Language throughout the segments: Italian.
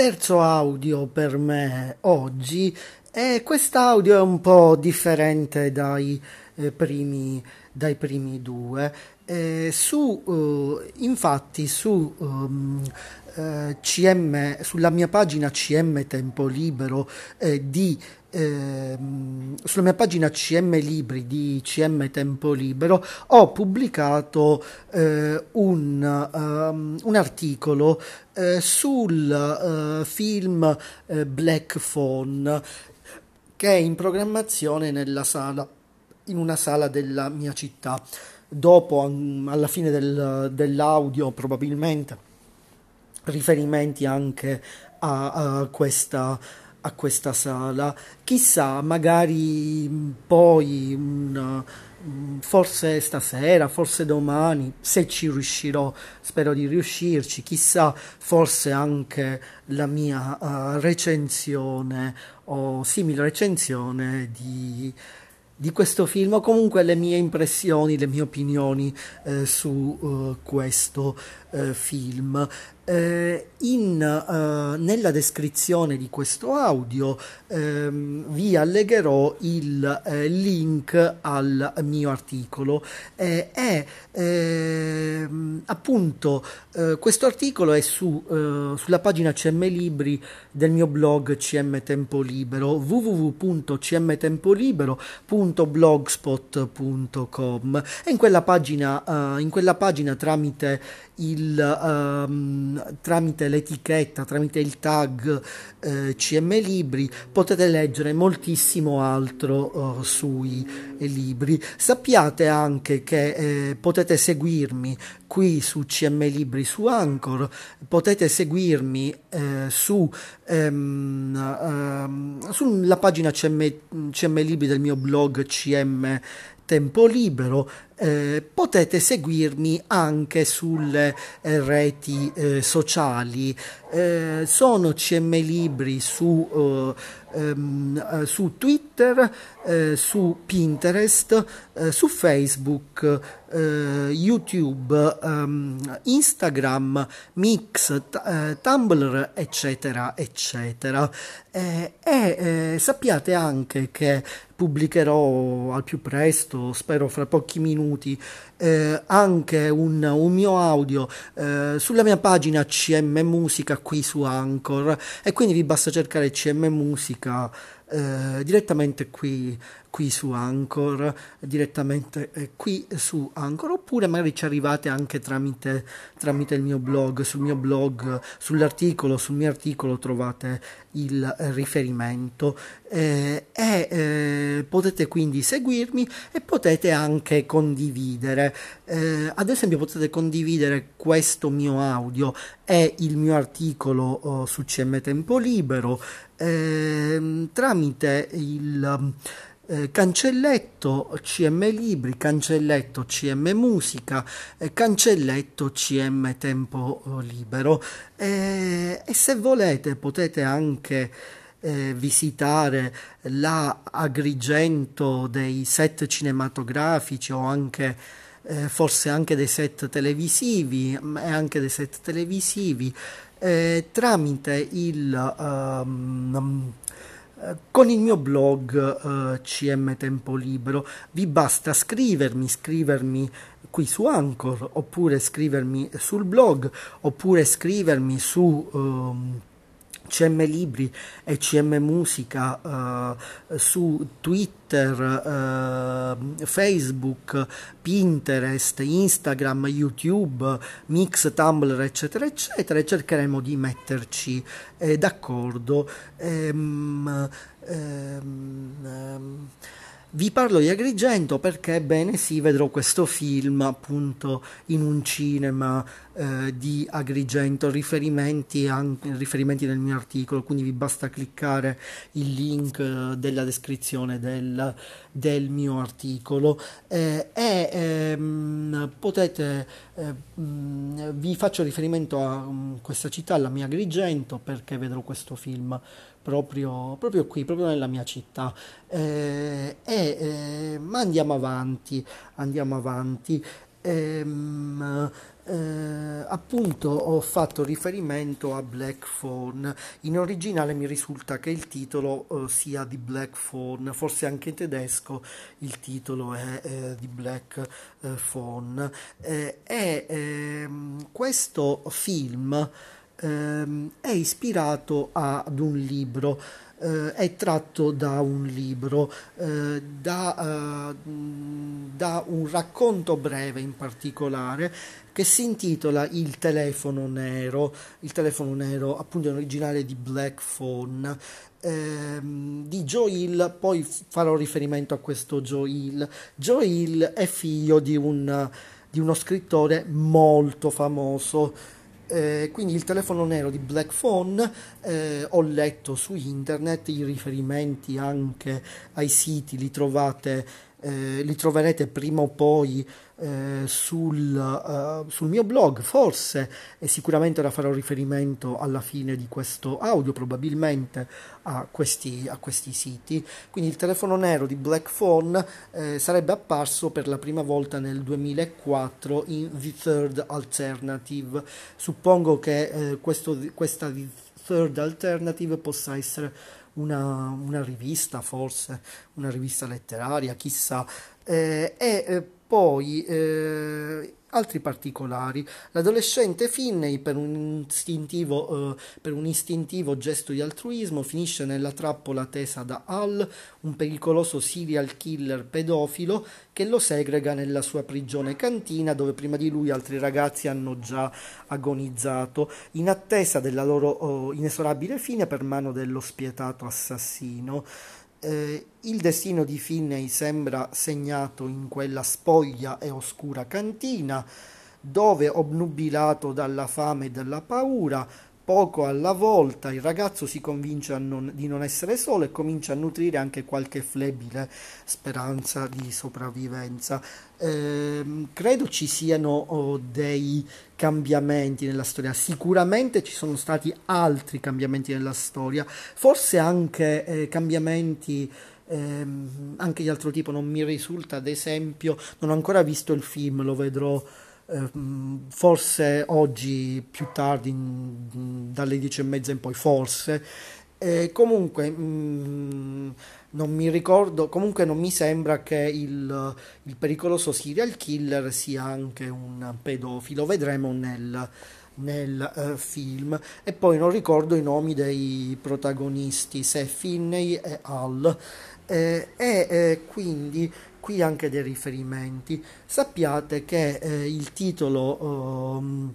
terzo audio per me oggi e quest'audio è un po' differente dai eh, primi, dai primi due. Eh, su, eh, infatti, su um, CM, sulla mia pagina CM Tempo Libero eh, di eh, sulla mia pagina CM Libri di CM Tempo Libero ho pubblicato eh, un, um, un, articolo eh, sul uh, film uh, Black Phone che è in programmazione nella sala, in una sala della mia città. Dopo, alla fine del, dell'audio, probabilmente riferimenti anche a, a questa a questa sala. Chissà, magari poi una, forse stasera, forse domani, se ci riuscirò, spero di riuscirci, chissà, forse anche la mia uh, recensione o simile recensione di di questo film o comunque le mie impressioni, le mie opinioni eh, su uh, questo uh, film. Eh, in, uh, nella descrizione di questo audio ehm, vi allegherò il eh, link al mio articolo e ehm, appunto eh, questo articolo è su, eh, sulla pagina CM Libri del mio blog CM Tempo Libero www.cmtempolibero.blogspot.com e in quella pagina, in quella pagina tramite il, um, tramite l'etichetta, tramite il tag eh, CM Libri, potete leggere moltissimo altro uh, sui eh, libri. Sappiate anche che eh, potete seguirmi qui su CM Libri su Anchor, potete seguirmi eh, su, ehm, ehm, sulla pagina CM, CM Libri del mio blog CM tempo libero eh, potete seguirmi anche sulle eh, reti eh, sociali. Eh, sono CM Libri su, eh, ehm, su Twitter, eh, su Pinterest, su Facebook, YouTube, ehm, Instagram, Mix, t- Tumblr, eccetera, eccetera. e sappiate anche che pubblicherò al più presto, spero fra pochi minuti, eh, anche un, un, mio audio eh, sulla mia pagina CM Musica qui su Anchor e quindi vi basta cercare CM Musica eh, direttamente qui, qui, su Anchor, direttamente eh, qui su Anchor, oppure magari ci arrivate anche tramite, tramite il mio blog, sul mio blog, sull'articolo, sul mio articolo trovate il riferimento eh, e eh, potete quindi seguirmi e potete anche condividere. Eh, ad esempio potete condividere questo mio audio e il mio articolo oh, su CM Tempo Libero eh, tramite il eh, cancelletto CM Libri, cancelletto CM Musica, eh, cancelletto CM Tempo Libero. E se volete potete anche eh, visitare la Agrigento dei set cinematografici o anche eh, forse anche dei set televisivi e anche dei set televisivi eh, tramite il um, con il mio blog uh, CM Tempo Libero. Vi basta scrivermi, scrivermi qui su Anchor oppure scrivermi sul blog oppure scrivermi su um, CM Libri e CM Musica uh, su Twitter, uh, Facebook, Pinterest, Instagram, YouTube, Mix, Tumblr, eccetera, eccetera, e cercheremo di metterci eh, d'accordo. Ehm, ehm, ehm, vi parlo di Agrigento perché, bene, sì, vedrò questo film appunto in un cinema eh, di Agrigento, riferimenti, anche, riferimenti nel mio articolo, quindi vi basta cliccare il link eh, della descrizione del, del mio articolo. Eh, e ehm, potete, eh, vi faccio riferimento a um, questa città, la mia Agrigento, perché vedrò questo film proprio, proprio qui, proprio nella mia città. Eh, eh, ma andiamo avanti, andiamo avanti. Ehm, eh, appunto ho fatto riferimento a Black Phone. In originale mi risulta che il titolo eh, sia di Black Phone, forse anche in tedesco il titolo è eh, di Black eh, Phone. Eh, e ehm, questo film ehm, è ispirato ad un libro eh, è tratto da un libro, eh, da, eh, da, un racconto breve in particolare che si intitola Il telefono nero, il telefono nero appunto in originale di Black Phone. Ehm, di Joe Hill, poi farò riferimento a questo Joe Hill. Joe Hill è figlio di, un, di uno scrittore molto famoso eh, quindi il telefono nero di Black Phone, eh, ho letto su internet i riferimenti anche ai siti, li trovate, eh, li troverete prima o poi eh, sul, uh, sul, mio blog, forse, e sicuramente ora farò riferimento alla fine di questo audio, probabilmente a questi, a questi siti. Quindi il telefono nero di Black Phone eh, sarebbe apparso per la prima volta nel 2004 in The Third Alternative. Suppongo che eh, questo, questa The Third Alternative possa essere una, una, rivista, forse una rivista letteraria, chissà. Eh, e eh, poi eh, altri particolari. L'adolescente Finney, per un, istintivo, eh, per un istintivo gesto di altruismo, finisce nella trappola tesa da Hal, un pericoloso serial killer pedofilo che lo segrega nella sua prigione cantina, dove prima di lui altri ragazzi hanno già agonizzato, in attesa della loro oh, inesorabile fine per mano dello spietato assassino. Eh, il destino di Finney sembra segnato in quella spoglia e oscura cantina, dove, obnubilato dalla fame e dalla paura, Poco alla volta il ragazzo si convince non, di non essere solo e comincia a nutrire anche qualche flebile speranza di sopravvivenza. Eh, credo ci siano oh, dei cambiamenti nella storia, sicuramente ci sono stati altri cambiamenti nella storia, forse anche eh, cambiamenti ehm, anche di altro tipo, non mi risulta ad esempio, non ho ancora visto il film, lo vedrò forse oggi più tardi, in, dalle dieci e mezza in poi, forse. Eh, comunque, mh, mm, non mi ricordo, comunque non mi sembra che il, il, pericoloso serial killer sia anche un pedofilo, vedremo nel, nel uh, film. E poi non ricordo i nomi dei protagonisti, se Finney e Al. Eh, e eh, quindi qui anche dei riferimenti. Sappiate che eh, il titolo, um,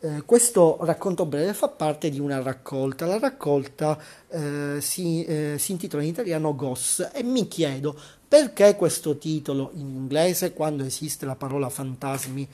eh, questo racconto breve fa parte di una raccolta. La raccolta eh, si, eh, si, intitola in italiano Goss e mi chiedo perché questo titolo in inglese quando esiste la parola fantasmi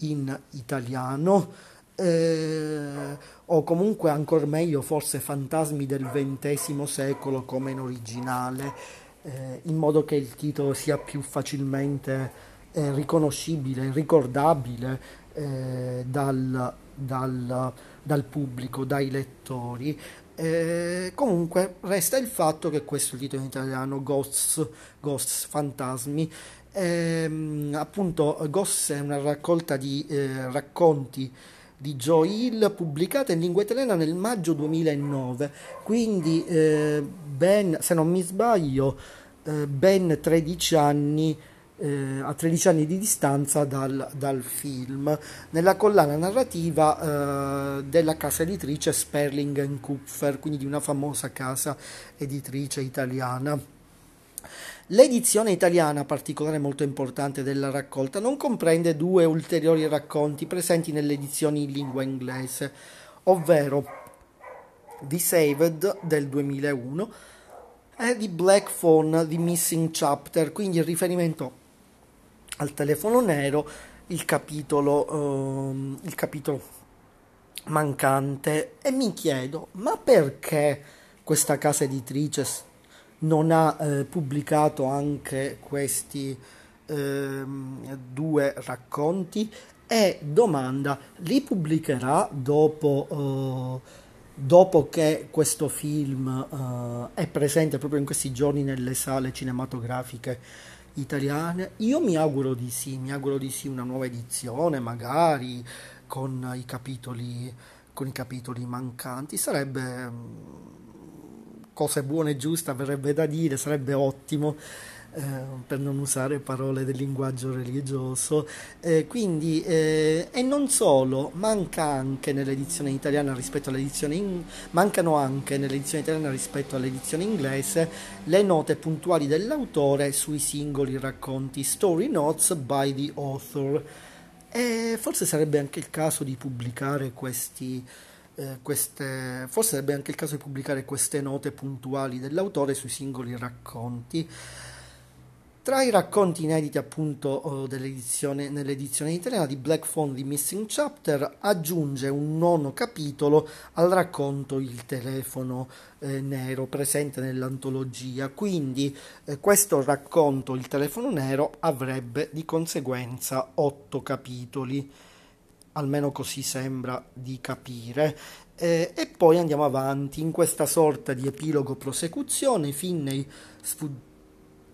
in italiano. Eh, o comunque ancora meglio forse fantasmi del XX secolo come in originale eh, in modo che il titolo sia più facilmente eh, riconoscibile, ricordabile eh, dal, dal, dal, pubblico, dai lettori. Eh, comunque resta il fatto che questo titolo in italiano, Ghosts, Ghosts Fantasmi, ehm, appunto Ghosts è una raccolta di eh, racconti di Joe Hill pubblicata in lingua italiana nel maggio 2009 quindi eh, ben se non mi sbaglio eh, ben 13 anni eh, a 13 anni di distanza dal, dal film. Nella collana narrativa eh, della casa editrice Sperling Kupfer quindi di una famosa casa editrice italiana L'edizione italiana, particolare molto importante della raccolta, non comprende due ulteriori racconti presenti nelle edizioni in lingua inglese, ovvero The Saved del 2001 e di Black Phone The Missing Chapter, quindi il riferimento al telefono nero, il capitolo, um, il capitolo mancante. E mi chiedo ma perché questa casa editrice non ha eh, pubblicato anche questi eh, due racconti e domanda li pubblicherà dopo, eh, dopo che questo film eh, è presente proprio in questi giorni nelle sale cinematografiche italiane? Io mi auguro di sì, mi auguro di sì una nuova edizione, magari con i capitoli, con i capitoli mancanti. Sarebbe cose buone e giuste, avrebbe da dire, sarebbe ottimo. Eh, per non usare parole del linguaggio religioso. Eh, quindi, eh, e non solo, manca anche nell'edizione italiana rispetto all'edizione in, mancano anche nell'edizione italiana rispetto all'edizione inglese le note puntuali dell'autore sui singoli racconti, story notes by the author. E forse sarebbe anche il caso di pubblicare questi. Eh, queste, forse sarebbe anche il caso di pubblicare queste note puntuali dell'autore sui singoli racconti. Tra i racconti inediti appunto oh, nell'edizione italiana di Black Phone di Missing Chapter aggiunge un nono capitolo al racconto Il telefono eh, nero presente nell'antologia, quindi eh, questo racconto Il telefono nero avrebbe di conseguenza otto capitoli, almeno così sembra di capire. Eh, e poi andiamo avanti in questa sorta di epilogo prosecuzione, Finney sfugge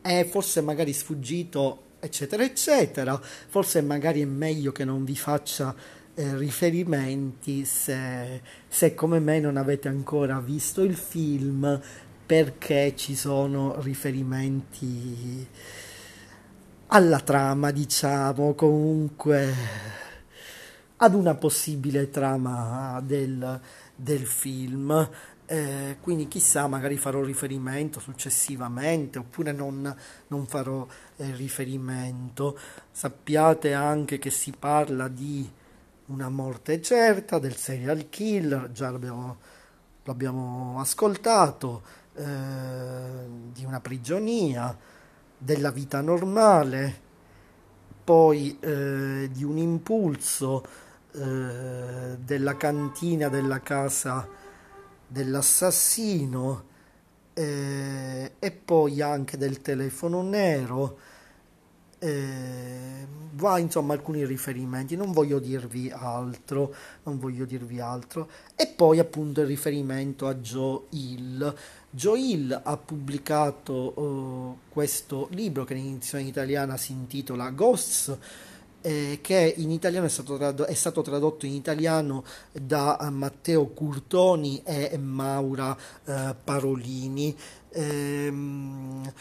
è forse magari sfuggito, eccetera, eccetera. Forse magari è meglio che non vi faccia eh, riferimenti se, se come me non avete ancora visto il film perché ci sono riferimenti alla trama, diciamo, comunque ad una possibile trama del, del film. Eh, quindi chissà, magari farò riferimento successivamente oppure non, non farò eh, riferimento. Sappiate anche che si parla di una morte certa, del serial killer, già l'abbiamo, l'abbiamo ascoltato, eh, di una prigionia, della vita normale, poi eh, di un impulso eh, della cantina della casa dell'assassino eh, e poi anche del telefono nero. Eh, va insomma alcuni riferimenti, non voglio dirvi altro, non voglio dirvi altro. E poi appunto il riferimento a Joe Hill. Joe Hill ha pubblicato uh, questo libro che in edizione italiana si intitola Ghosts eh, che in italiano è stato, trad- è stato, tradotto in italiano da uh, Matteo Curtoni e Maura uh, Parolini. Ehm,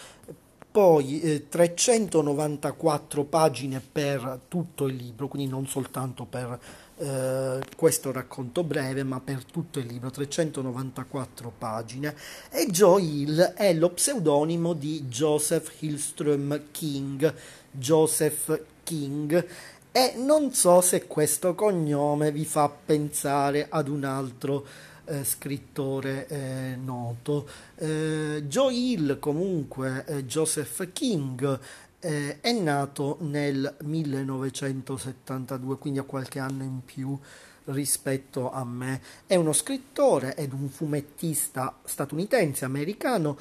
poi eh, 394 pagine per tutto il libro, quindi non soltanto per eh, questo racconto breve, ma per tutto il libro, 394 pagine. E Joe Hill è lo pseudonimo di Joseph Hillström King. Joseph King e non so se questo cognome vi fa pensare ad un altro eh, scrittore eh, noto. Eh, Joe Hill, comunque eh, Joseph King, eh, è nato nel 1972, quindi ha qualche anno in più rispetto a me. È uno scrittore ed un fumettista statunitense americano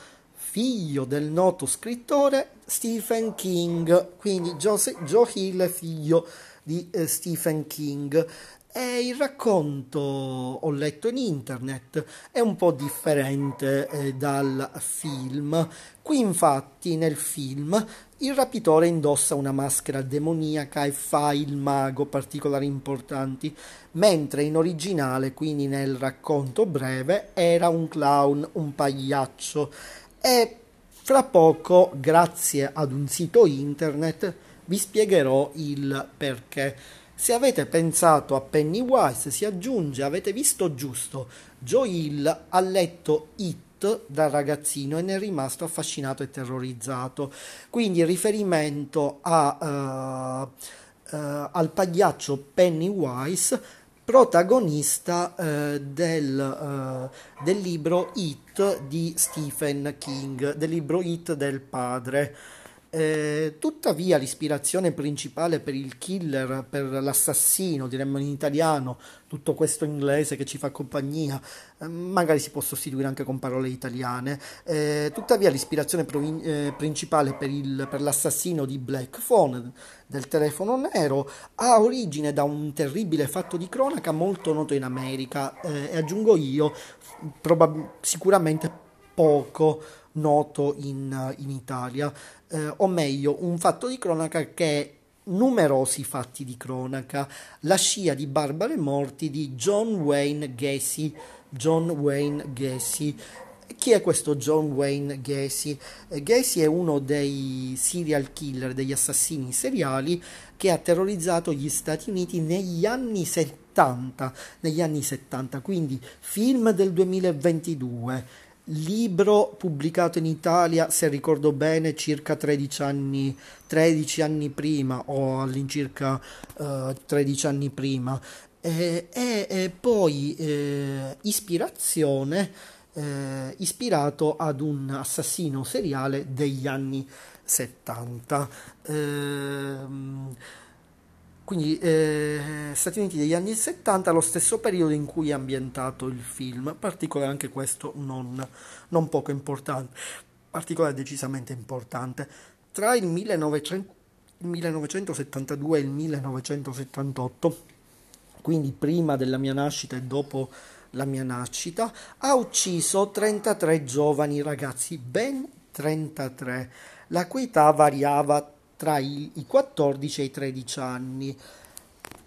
figlio del noto scrittore Stephen King, quindi Jose, Joe Hill è figlio di eh, Stephen King. E il racconto, ho letto in internet, è un po' differente eh, dal film. Qui infatti nel film il rapitore indossa una maschera demoniaca e fa il mago particolari importanti, mentre in originale, quindi nel racconto breve, era un clown, un pagliaccio e fra poco, grazie ad un sito internet, vi spiegherò il perché. Se avete pensato a Pennywise, si aggiunge, avete visto giusto, Joe Hill ha letto It da ragazzino e ne è rimasto affascinato e terrorizzato. Quindi riferimento a, uh, uh, al pagliaccio Pennywise protagonista eh, del, eh, del, libro It di Stephen King, del libro It del padre. Eh, tuttavia l'ispirazione principale per il killer, per l'assassino, diremmo in italiano, tutto questo inglese che ci fa compagnia, eh, magari si può sostituire anche con parole italiane, eh, tuttavia l'ispirazione provin- eh, principale per, il, per, l'assassino di Black Phone, del telefono nero, ha origine da un terribile fatto di cronaca molto noto in America. Eh, e aggiungo io, probab- sicuramente poco noto in, in Italia, eh, o meglio un fatto di cronaca che numerosi fatti di cronaca, la scia di barbare morti di John Wayne Gacy. John Wayne Gacy. Chi è questo John Wayne Gacy? Eh, Gacy è uno dei serial killer, degli assassini seriali che ha terrorizzato gli Stati Uniti negli anni 70, negli anni 70, quindi film del 2022 libro pubblicato in Italia, se ricordo bene, circa 13 anni, 13 anni prima o all'incirca uh, 13 anni prima. E, e, e poi eh, ispirazione eh, ispirato ad un assassino seriale degli anni 70. Ehm, quindi eh, Stati Uniti degli anni 70, lo stesso periodo in cui è ambientato il film, particolare anche questo non, non poco importante, particolare decisamente importante. Tra il 1900, 1972 e il 1978, quindi prima della mia nascita e dopo la mia nascita, ha ucciso 33 giovani ragazzi, ben 33, la cui età variava tra i, i 14 e i 13 anni.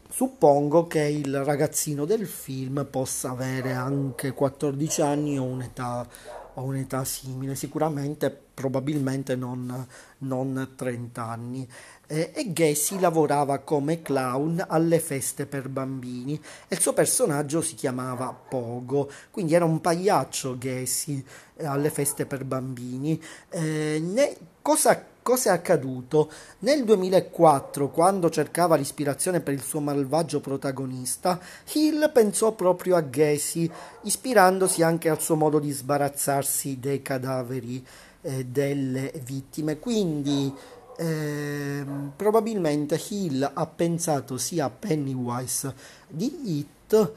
Suppongo che il ragazzino del film possa avere anche 14 anni o un'età, o un'età simile, sicuramente, probabilmente non, non 30 anni. E Gacy lavorava come clown alle feste per bambini e il suo personaggio si chiamava Pogo, quindi era un pagliaccio Gacy eh, alle feste per bambini. Eh, ne, cosa Cosa è accaduto? Nel 2004, quando cercava l'ispirazione per il suo malvagio protagonista, Hill pensò proprio a Gacy, ispirandosi anche al suo modo di sbarazzarsi dei cadaveri eh, delle vittime. Quindi eh, probabilmente Hill ha pensato sia a Pennywise di It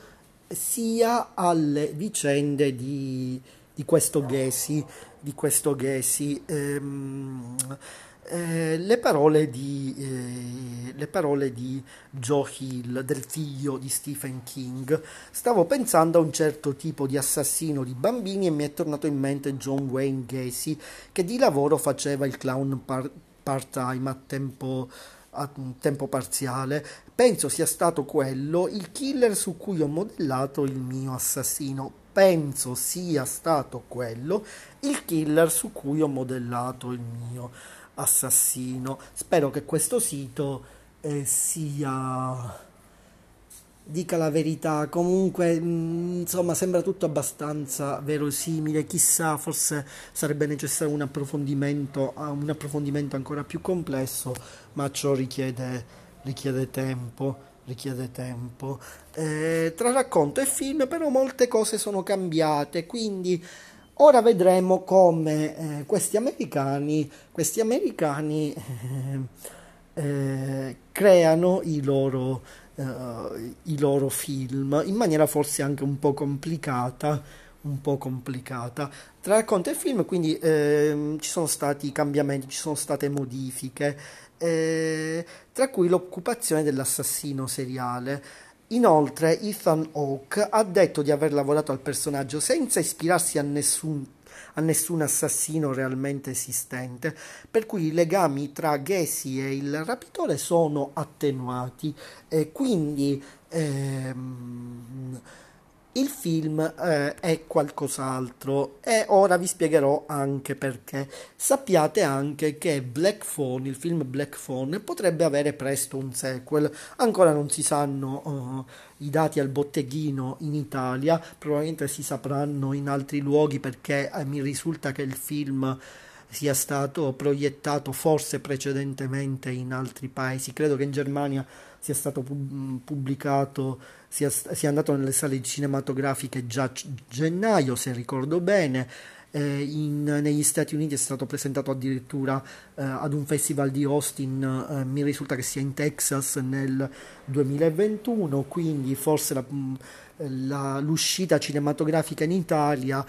sia alle vicende di, di questo Gacy di questo Gacy. Ehm, eh, le, parole di, eh, le parole di Joe Hill, del figlio di Stephen King. Stavo pensando a un certo tipo di assassino di bambini e mi è tornato in mente John Wayne Gacy, che di lavoro faceva il clown par- part-time a tempo, a tempo parziale. Penso sia stato quello il killer su cui ho modellato il mio assassino penso sia stato quello il killer su cui ho modellato il mio assassino. Spero che questo sito eh, sia dica la verità. Comunque, mm, insomma, sembra tutto abbastanza verosimile. Chissà, forse sarebbe necessario un approfondimento, un approfondimento ancora più complesso, ma ciò richiede, richiede tempo richiede tempo. Eh, tra racconto e film però molte cose sono cambiate, quindi ora vedremo come eh, questi americani, questi americani eh, eh creano i loro, eh, i loro film in maniera forse anche un po' complicata un po' complicata. Tra racconto e film, quindi eh, ci sono stati cambiamenti, ci sono state modifiche eh, tra cui l'occupazione dell'assassino seriale. Inoltre Ethan Hawke ha detto di aver lavorato al personaggio senza ispirarsi a nessun, a nessun assassino realmente esistente, per cui i legami tra Gacy e il rapitore sono attenuati e quindi ehm, il film eh, è qualcos'altro e ora vi spiegherò anche perché. Sappiate anche che Black Phone, il film Black Phone, potrebbe avere presto un sequel. Ancora non si sanno uh, i dati al botteghino in Italia, probabilmente si sapranno in altri luoghi perché eh, mi risulta che il film sia stato proiettato forse precedentemente in altri paesi. Credo che in Germania sia stato pubblicato, sia, sia andato nelle sale cinematografiche già gennaio, se ricordo bene. Eh, in, negli Stati Uniti è stato presentato addirittura eh, ad un festival di Austin, eh, mi risulta che sia in Texas nel 2021, quindi forse la, la, l'uscita cinematografica in Italia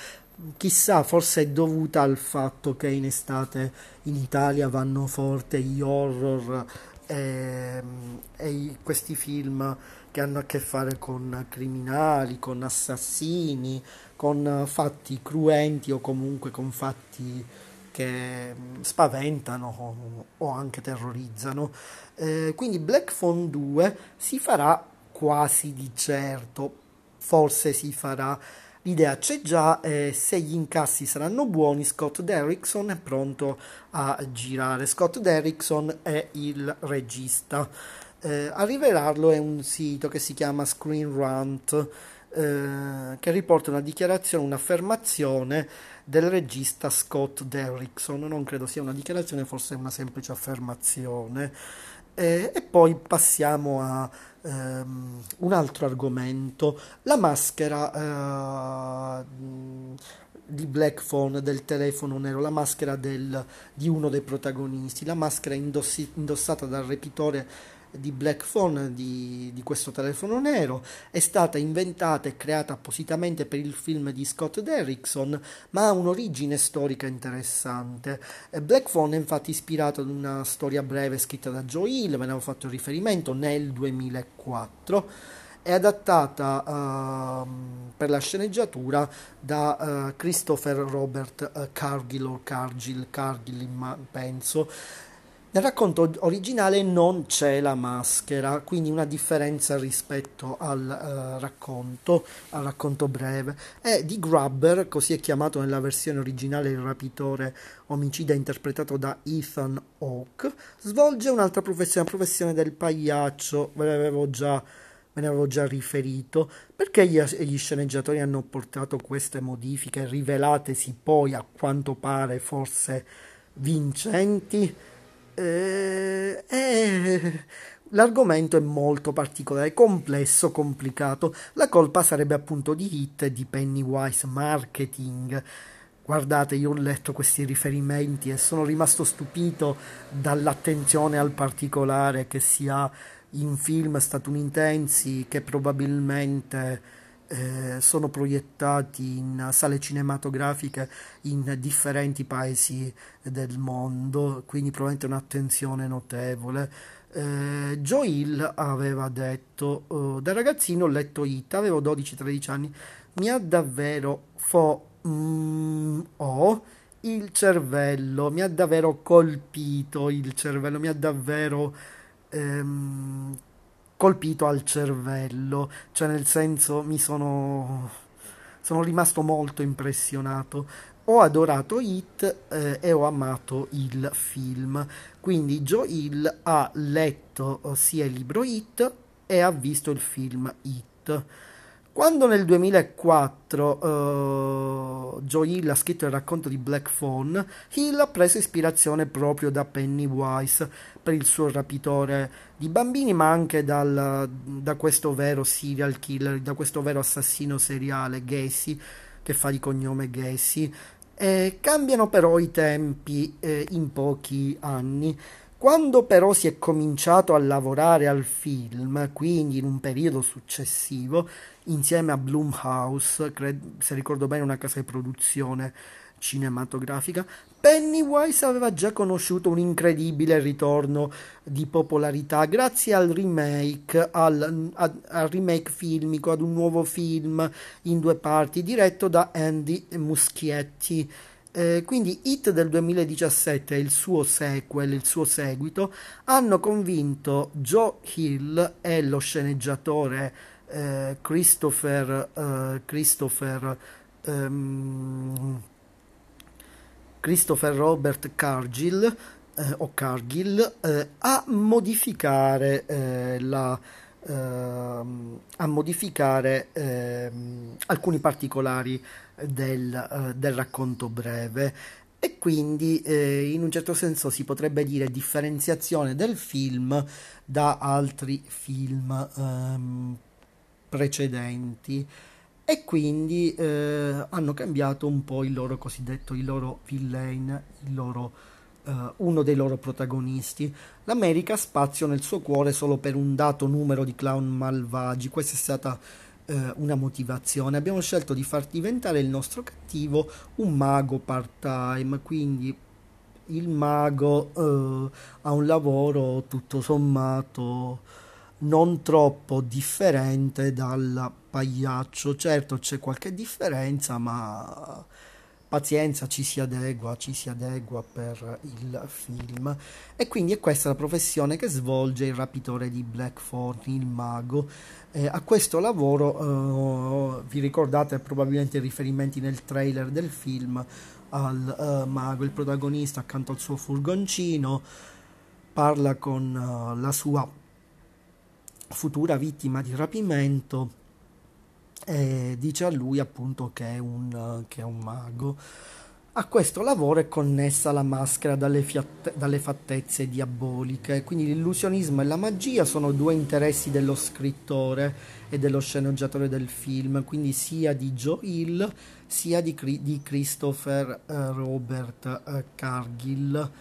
chissà, forse è dovuta al fatto che in estate in Italia vanno forte gli horror e, ehm, e questi film che hanno a che fare con criminali, con assassini, con fatti cruenti o comunque con fatti che mm, spaventano o anche terrorizzano. Eh, quindi Black Phone 2 si farà quasi di certo, forse si farà. L'idea c'è già, eh, se gli incassi saranno buoni, Scott Derrickson è pronto a girare. Scott Derrickson è il regista. Eh, a rivelarlo è un sito che si chiama Screen Rant, eh, che riporta una dichiarazione, un'affermazione del regista Scott Derrickson. Non credo sia una dichiarazione, forse è una semplice affermazione. Eh, e poi passiamo a um, un altro argomento, la maschera uh, di Black Phone del telefono nero, la maschera del, di uno dei protagonisti, la maschera indossi, indossata dal repitore di Black Phone di, di, questo telefono nero è stata inventata e creata appositamente per il film di Scott Derrickson ma ha un'origine storica interessante. Black Phone è infatti ispirato ad una storia breve scritta da Joe Hill ve ne avevo fatto riferimento nel 2004 è adattata uh, per la sceneggiatura da uh, Christopher Robert uh, Cargill o Cargill, Cargill penso nel racconto originale non c'è la maschera, quindi una differenza rispetto al uh, racconto, al racconto breve. È di Grubber, così è chiamato nella versione originale il rapitore omicida interpretato da Ethan Hawke, svolge un'altra professione, la professione del pagliaccio, ve l'avevo già me ne avevo già riferito, perché gli, gli, sceneggiatori hanno portato queste modifiche, rivelatesi poi a quanto pare forse vincenti? Eh, eh, l'argomento è molto particolare, complesso, complicato. La colpa sarebbe appunto di Hit e di Pennywise Marketing. Guardate, io ho letto questi riferimenti e sono rimasto stupito dall'attenzione al particolare che si ha in film statunitensi che probabilmente eh, sono proiettati in sale cinematografiche in differenti paesi del mondo, quindi probabilmente un'attenzione notevole. Eh, Joe Hill aveva detto, uh, da ragazzino ho letto It, avevo 12-13 anni, mi ha davvero fo mm, oh, il cervello, mi ha davvero colpito il cervello, mi ha davvero ehm, colpito al cervello, cioè nel senso mi sono, sono rimasto molto impressionato. Ho adorato It eh, e ho amato il film. Quindi Joe Hill ha letto sia il libro It e ha visto il film It. Quando nel 2004 uh, Joe Hill ha scritto il racconto di Black Phone, Hill ha preso ispirazione proprio da Pennywise per il suo rapitore di bambini, ma anche dal, da questo vero serial killer, da questo vero assassino seriale Gacy, che fa di cognome Gacy. E cambiano però i tempi eh, in pochi anni. Quando però si è cominciato a lavorare al film, quindi in un periodo successivo, insieme a Blumhouse, cred- se ricordo bene una casa di produzione cinematografica, Pennywise aveva già conosciuto un incredibile ritorno di popolarità grazie al remake, al, al, al remake filmico, ad un nuovo film in due parti diretto da Andy Muschietti. Eh, quindi Hit del 2017 e il suo sequel, il suo seguito, hanno convinto Joe Hill e lo sceneggiatore eh, Christopher, eh, Christopher, um, Christopher Robert Cargill eh, o Cargill eh, a modificare eh, la ehm, a modificare ehm, alcuni particolari del, del, racconto breve. E quindi eh, in un certo senso si potrebbe dire differenziazione del film da altri film ehm, precedenti. E quindi eh, hanno cambiato un po' il loro cosiddetto, il loro villain, il loro, eh, uno dei loro protagonisti. L'America ha spazio nel suo cuore solo per un dato numero di clown malvagi, questa è stata eh, una motivazione. Abbiamo scelto di far diventare il nostro cattivo un mago part-time, quindi il mago eh, ha un lavoro tutto sommato non troppo differente dal pagliaccio. Certo c'è qualche differenza, ma pazienza ci si adegua, ci si adegua per il film. E quindi è questa la professione che svolge il rapitore di Blackthorn, il mago. Eh, a questo lavoro, eh, vi ricordate probabilmente i riferimenti nel trailer del film al uh, mago, il protagonista accanto al suo furgoncino, parla con uh, la sua futura vittima di rapimento e dice a lui appunto che è un, che è un mago. A questo lavoro è connessa la maschera dalle, fiatte, dalle, fattezze diaboliche, quindi l'illusionismo e la magia sono due interessi dello scrittore e dello sceneggiatore del film, quindi sia di Joe Hill sia di, di Christopher eh, Robert eh, Cargill.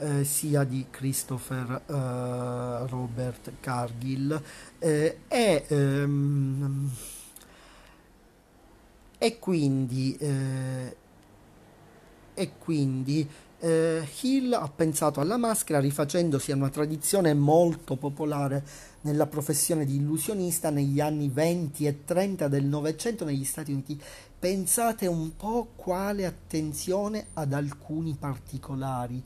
Eh, sia di Christopher uh, Robert Cargill eh, e, ehm, e quindi, eh, e quindi eh, Hill ha pensato alla maschera rifacendosi a una tradizione molto popolare nella professione di illusionista negli anni 20 e 30 del Novecento negli Stati Uniti. Pensate un po' quale attenzione ad alcuni particolari.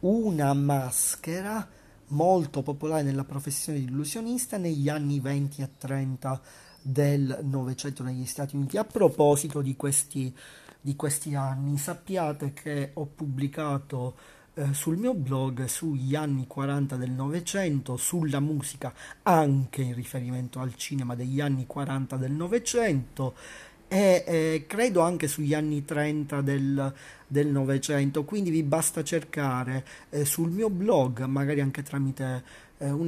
Una maschera molto popolare nella professione di illusionista negli anni 20 e 30 del Novecento negli Stati Uniti. A proposito di questi, di questi anni, sappiate che ho pubblicato eh, sul mio blog sugli anni 40 del Novecento, sulla musica, anche in riferimento al cinema degli anni 40 del Novecento e eh, credo anche sugli anni 30 del, Novecento, quindi vi basta cercare eh, sul mio blog, magari anche tramite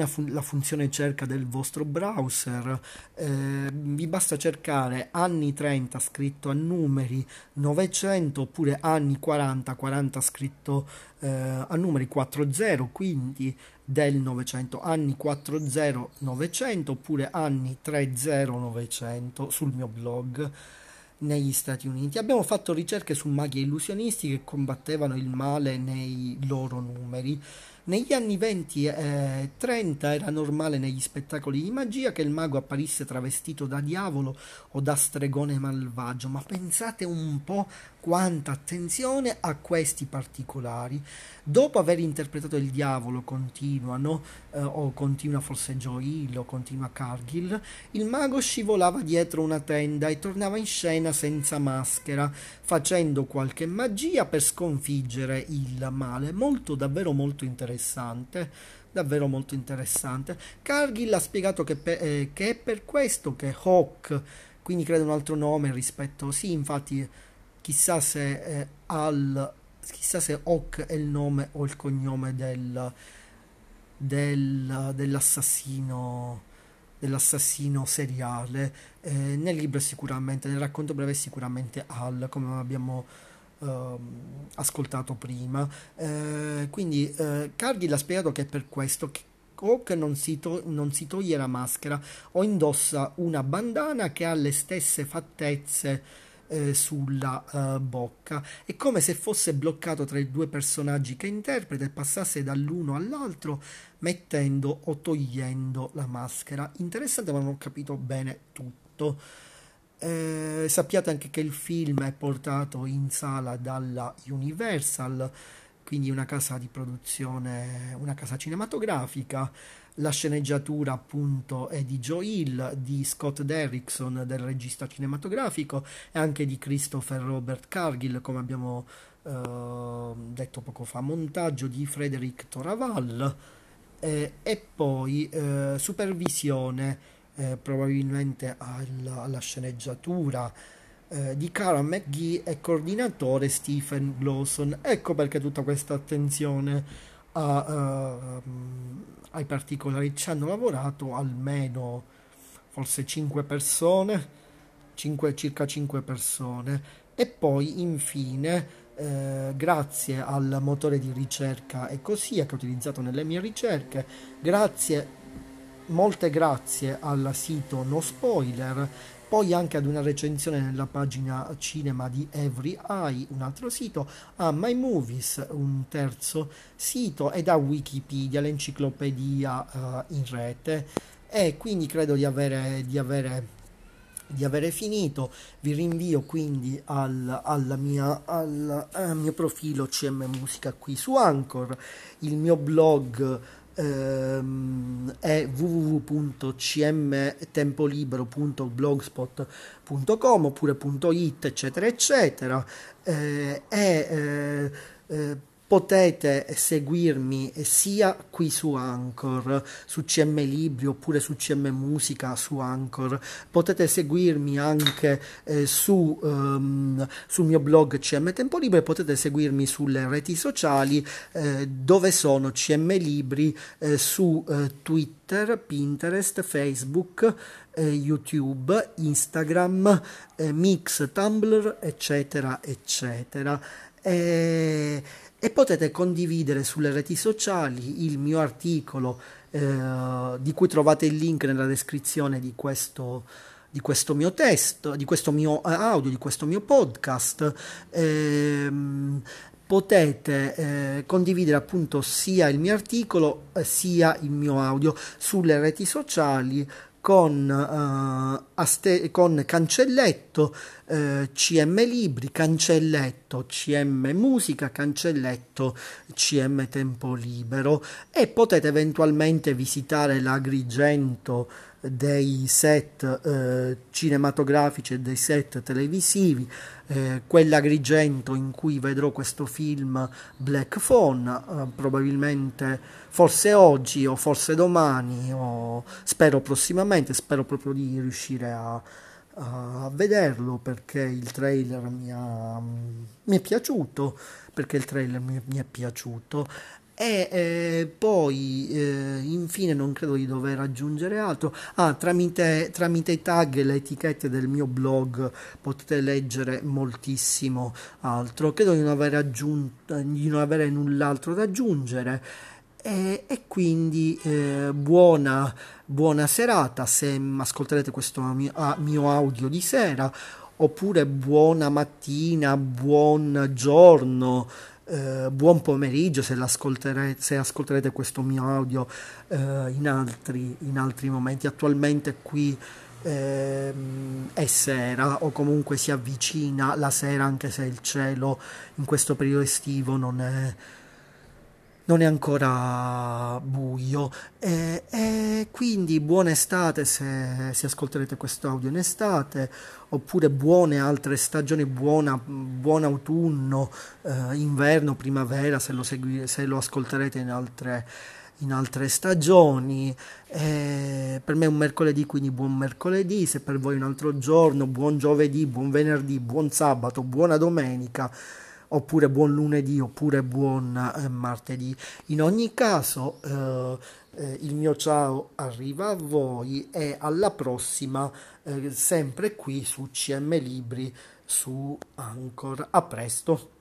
fun- la funzione cerca del vostro browser, eh, vi basta cercare anni 30 scritto a numeri 900 oppure anni 40, 40 scritto eh, a numeri 40, quindi del 900, anni 40 900 oppure anni 30 900 sul mio blog negli Stati Uniti. Abbiamo fatto ricerche su maghi illusionisti che combattevano il male nei loro numeri. Negli anni 20 e 30 era normale negli spettacoli di magia che il mago apparisse travestito da diavolo o da stregone malvagio, ma pensate un po' quanta attenzione a questi particolari. Dopo aver interpretato il diavolo, continuano, eh, o continua forse Joel, o continua Cargill, il mago scivolava dietro una tenda e tornava in scena senza maschera, facendo qualche magia per sconfiggere il male. Molto, davvero molto interessante davvero molto interessante. Cargill ha spiegato che, pe- eh, che, è per questo che Hawk, quindi credo un altro nome rispetto, sì, infatti chissà se, eh, al, chissà se Hawk è il nome o il cognome del, del, dell'assassino dell'assassino seriale eh, nel libro sicuramente nel racconto breve è sicuramente Al come abbiamo ascoltato prima eh, quindi eh, Cargill ha spiegato che è per questo che Hawk non si, to- non si toglie la maschera o indossa una bandana che ha le stesse fattezze eh, sulla uh, bocca. È come se fosse bloccato tra i due personaggi che interpreta e passasse dall'uno all'altro mettendo o togliendo la maschera. Interessante, ma non ho capito bene tutto. Eh, sappiate anche che il film è portato in sala dalla Universal, quindi una casa di produzione, una casa cinematografica. La sceneggiatura appunto è di Joe Hill, di Scott Derrickson, del regista cinematografico, e anche di Christopher Robert Cargill, come abbiamo eh, detto poco fa, montaggio di Frederick Toraval, eh, e poi eh, supervisione eh, probabilmente alla, alla sceneggiatura. Eh, di Cara McGee e coordinatore Stephen Glosson. Ecco perché tutta questa attenzione a, uh, ai particolari. Ci hanno lavorato almeno forse 5 persone 5, circa 5 persone. E poi infine eh, grazie al motore di ricerca e così che ho utilizzato nelle mie ricerche grazie molte grazie al sito no spoiler poi anche ad una recensione nella pagina cinema di Every Eye, un altro sito, a My Movies, un terzo sito, ed a Wikipedia, l'enciclopedia uh, in rete. E quindi credo di avere, di avere di avere finito. Vi rinvio quindi al, alla mia, al, al mio profilo CM Musica qui su Anchor, il mio blog ehm, è www.cmtempolibero.blogspot.com oppure .it eccetera eccetera. Eh, è eh, eh, potete seguirmi sia qui su Anchor, su CM Libri oppure su CM Musica su Anchor, potete seguirmi anche eh, su, um, sul mio blog CM Tempo Libero e potete seguirmi sulle reti sociali eh, dove sono CM Libri eh, su eh, Twitter, Pinterest, Facebook, eh, YouTube, Instagram, eh, Mix, Tumblr, eccetera, eccetera. E e potete condividere sulle reti sociali il mio articolo eh, di cui trovate il link nella descrizione di questo, di questo mio testo, di questo mio eh, audio, di questo mio podcast. Eh, potete eh, condividere appunto sia il mio articolo eh, sia il mio audio sulle reti sociali con, uh, aste- con cancelletto uh, CM Libri, cancelletto CM Musica, cancelletto CM Tempo Libero. E potete eventualmente visitare l'Agrigento dei set eh, cinematografici e dei set televisivi, eh, quell'Agrigento in cui vedrò questo film Black Phone, eh, probabilmente forse oggi o forse domani o spero prossimamente, spero proprio di riuscire a, a vederlo perché il trailer mi, ha, mi è piaciuto perché il trailer mi è piaciuto e eh, poi eh, infine non credo di dover aggiungere altro. Ah, tramite, tramite i tag e le etichette del mio blog potete leggere moltissimo altro. Credo di non avere, aggiunto, di non avere null'altro da aggiungere. E, e quindi eh, buona, buona serata. Se ascolterete questo mio, mio audio di sera oppure buona mattina buon giorno eh, buon pomeriggio se, se, ascolterete questo mio audio eh, in, altri, in, altri, momenti. Attualmente qui eh, è sera o comunque si avvicina la sera anche se il cielo in questo periodo estivo non è non è ancora buio e, e quindi buona estate se, se ascolterete questo audio in estate oppure buone altre stagioni, buona, buon autunno, eh, inverno, primavera se lo, segui, se lo ascolterete in altre, in altre stagioni. Eh, per me è un mercoledì, quindi buon mercoledì, se per voi un altro giorno, buon giovedì, buon venerdì, buon sabato, buona domenica oppure buon lunedì oppure buon eh, martedì. In ogni caso eh, eh, il mio ciao arriva a voi e alla prossima eh, sempre qui su CM Libri su Anchor. A presto.